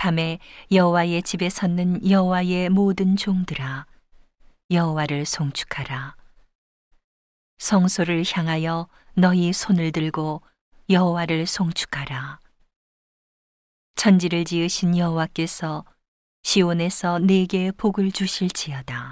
밤에 여호와의 집에 섰는 여호와의 모든 종들아 여호와를 송축하라. 성소를 향하여 너희 손을 들고 여호와를 송축하라. 천지를 지으신 여호와께서 시온에서 네게 복을 주실지어다.